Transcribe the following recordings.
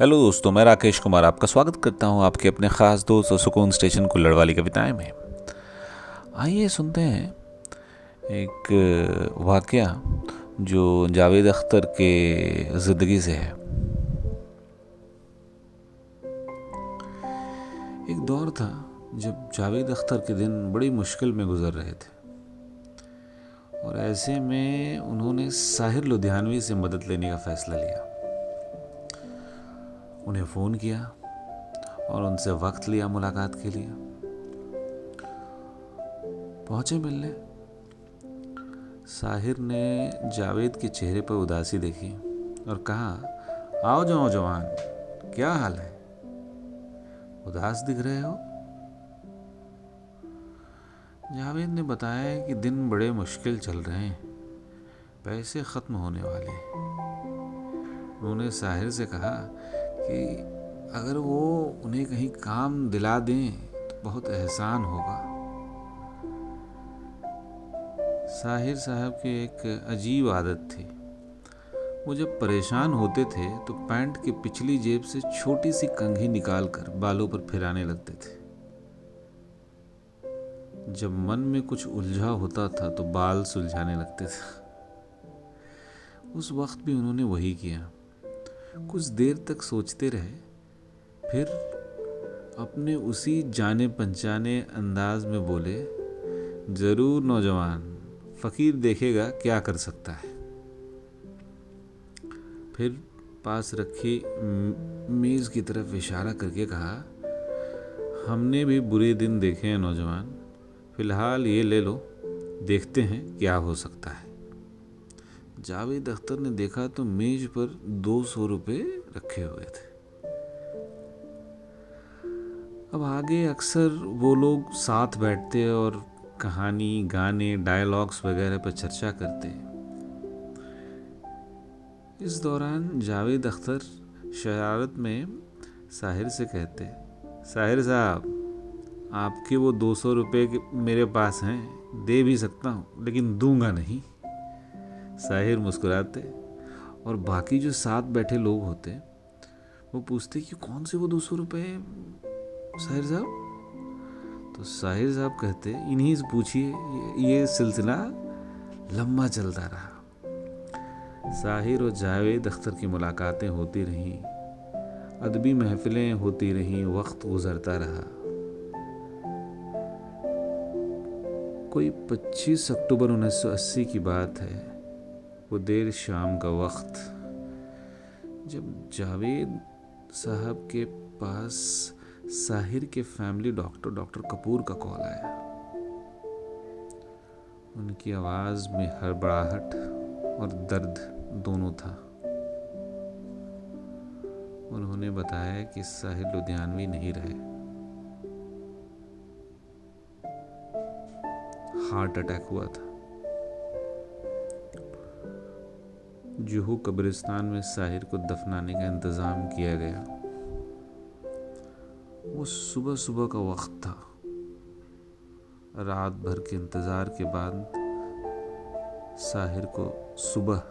Hello दोस्तों, मैं राकेश कुमार आपका स्वागत करता हूँ आपके अपने ख़ास दोस्त और सुकून स्टेशन कुल्लड़ वाली कविताएँ में। आइए सुनते हैं एक वाक़ जो जावेद अख्तर के ज़िंदगी से है। एक दौर था जब जावेद अख्तर के दिन बड़ी मुश्किल में गुजर रहे थे। और ऐसे में उन्होंने साहिर लुधियानवी से मदद लेने का फैसला लिया। उन्हें फ़ोन किया और उनसे वक्त लिया मुलाकात के लिए। पहुँचे मिलने, साहिर ने जावेद के चेहरे पर उदासी देखी और कहा, आओ जाओ जवान, क्या हाल है? उदास दिख रहे हो? जावेद ने बताया कि दिन बड़े मुश्किल चल रहे हैं, पैसे ख़त्म होने वाले उन्होंने साहिर से कहा कि अगर वो उन्हें कहीं काम दिला दें तो बहुत एहसान होगा। साहिर साहब की एक अजीब आदत थी। वो जब परेशान होते थे तो पैंट की पिछली जेब से छोटी सी कंघी निकालकर बालों पर फिराने लगते थे। जब मन में कुछ उलझा होता था तो बाल सुलझाने लगते थे। उस वक्त भी उन्होंने वही किया। कुछ देर तक सोचते रहे, फिर अपने उसी जाने पहचाने अंदाज में बोले, ज़रूर नौजवान, फ़कीर देखेगा क्या कर सकता है। फिर पास रखी मेज़ की तरफ़ इशारा करके कहा, हमने भी बुरे दिन देखे हैं नौजवान, फ़िलहाल ये ले लो, देखते हैं क्या हो सकता है। जावेद अख्तर ने देखा तो मेज पर दो सौ रुपये रखे हुए थे। अब आगे अक्सर वो लोग साथ बैठते और कहानी, गाने डायलॉग्स वगैरह पर चर्चा करते इस दौरान जावेद अख्तर शरारत में साहिर से कहते साहिर साहब, आपके वो दो सौ रुपये मेरे पास हैं, दे भी सकता हूँ, लेकिन दूँगा नहीं। साहिर मुस्कुराते और बाकी जो साथ बैठे लोग होते वो पूछते कि कौन से वो दो सौ रुपये साहिर साहब? तो साहिर साहब कहते इन्हीं से पूछिए, ये सिलसिला लंबा चलता रहा। साहिर और जावेद अख्तर की मुलाकातें होती रहीं, अदबी महफिलें होती रहीं, वक्त गुजरता रहा। कोई 25 अक्टूबर 1980 की बात है वो देर शाम का वक्त, जब जावेद साहब के पास साहिर के फैमिली डॉक्टर डॉक्टर कपूर का कॉल आया। उनकी आवाज़ में हड़बड़ाहट और दर्द दोनों था। उन्होंने बताया कि साहिर लुधियानवी नहीं रहे। हार्ट अटैक हुआ था। जुहू कब्रिस्तान में साहिर को दफनाने का इंतज़ाम किया गया। वो सुबह सुबह का वक्त था। रात भर के इंतज़ार के बाद साहिर को सुबह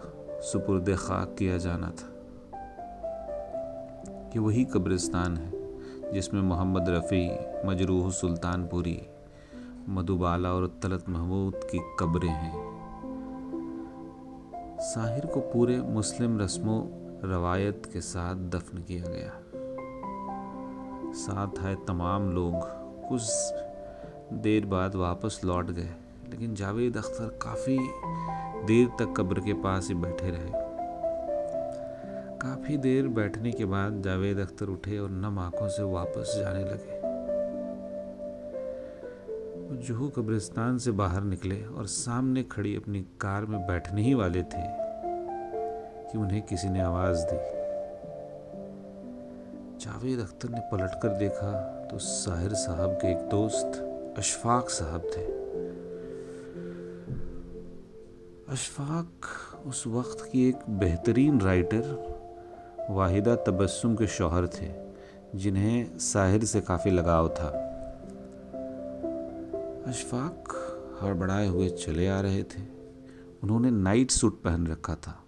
सुपुर्द खाक किया जाना था कि वही कब्रिस्तान है जिसमें मोहम्मद रफ़ी, मजरूह सुल्तानपुरी, मधुबाला और तलत महमूद की कब्रें हैं। साहिर को पूरे मुस्लिम रस्मों, रवायत के साथ दफन किया गया। साथ आए तमाम लोग। कुछ देर बाद वापस लौट गए, लेकिन जावेद अख्तर काफ़ी देर तक कब्र के पास ही बैठे रहे। काफ़ी देर बैठने के बाद जावेद अख्तर उठे और नम आँखों से वापस जाने लगे। जुहू कब्रिस्तान से बाहर निकले और सामने खड़ी अपनी कार में बैठने ही वाले थे। कि उन्हें किसी ने आवाज़ दी। जावेद अख्तर ने पलट कर देखा तो साहिर साहब के एक दोस्त अशफाक साहब थे। अशफाक उस वक्त की एक बेहतरीन राइटर वाहिदा तबस्सुम के शौहर थे, जिन्हें साहिर से काफ़ी लगाव था। अशफाक हड़बड़ाए हुए चले आ रहे थे। उन्होंने नाइट सूट पहन रखा था।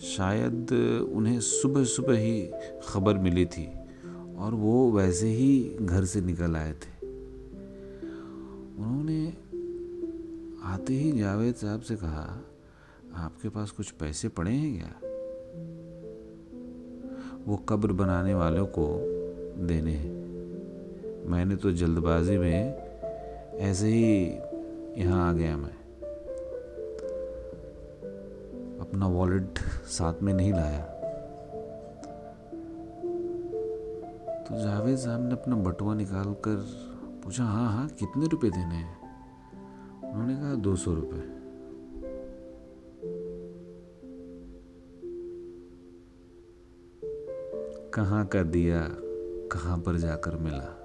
शायद उन्हें सुबह सुबह ही खबर मिली थी और वो वैसे ही घर से निकल आए थे। उन्होंने आते ही जावेद साहब से कहा, आपके पास कुछ पैसे पड़े हैं क्या? वो कब्र बनाने वालों को देने हैं। मैंने तो जल्दबाजी में ऐसे ही यहाँ आ गया मैं। अपना वॉलेट साथ में नहीं लाया। तो जावेद साहब ने अपना बटुआ निकाल कर पूछा हाँ हाँ कितने रुपए देने हैं? उन्होंने कहा, दो सौ रुपये कहाँ का दिया, कहाँ पर जाकर मिला?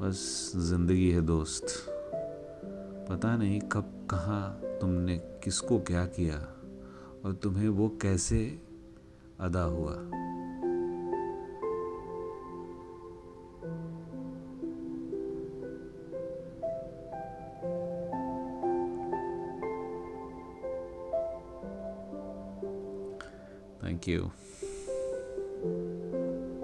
बस, ज़िंदगी है दोस्त। पता नहीं कब, कहाँ तुमने किसको क्या किया और तुम्हें वो कैसे अदा हुआ Thank you.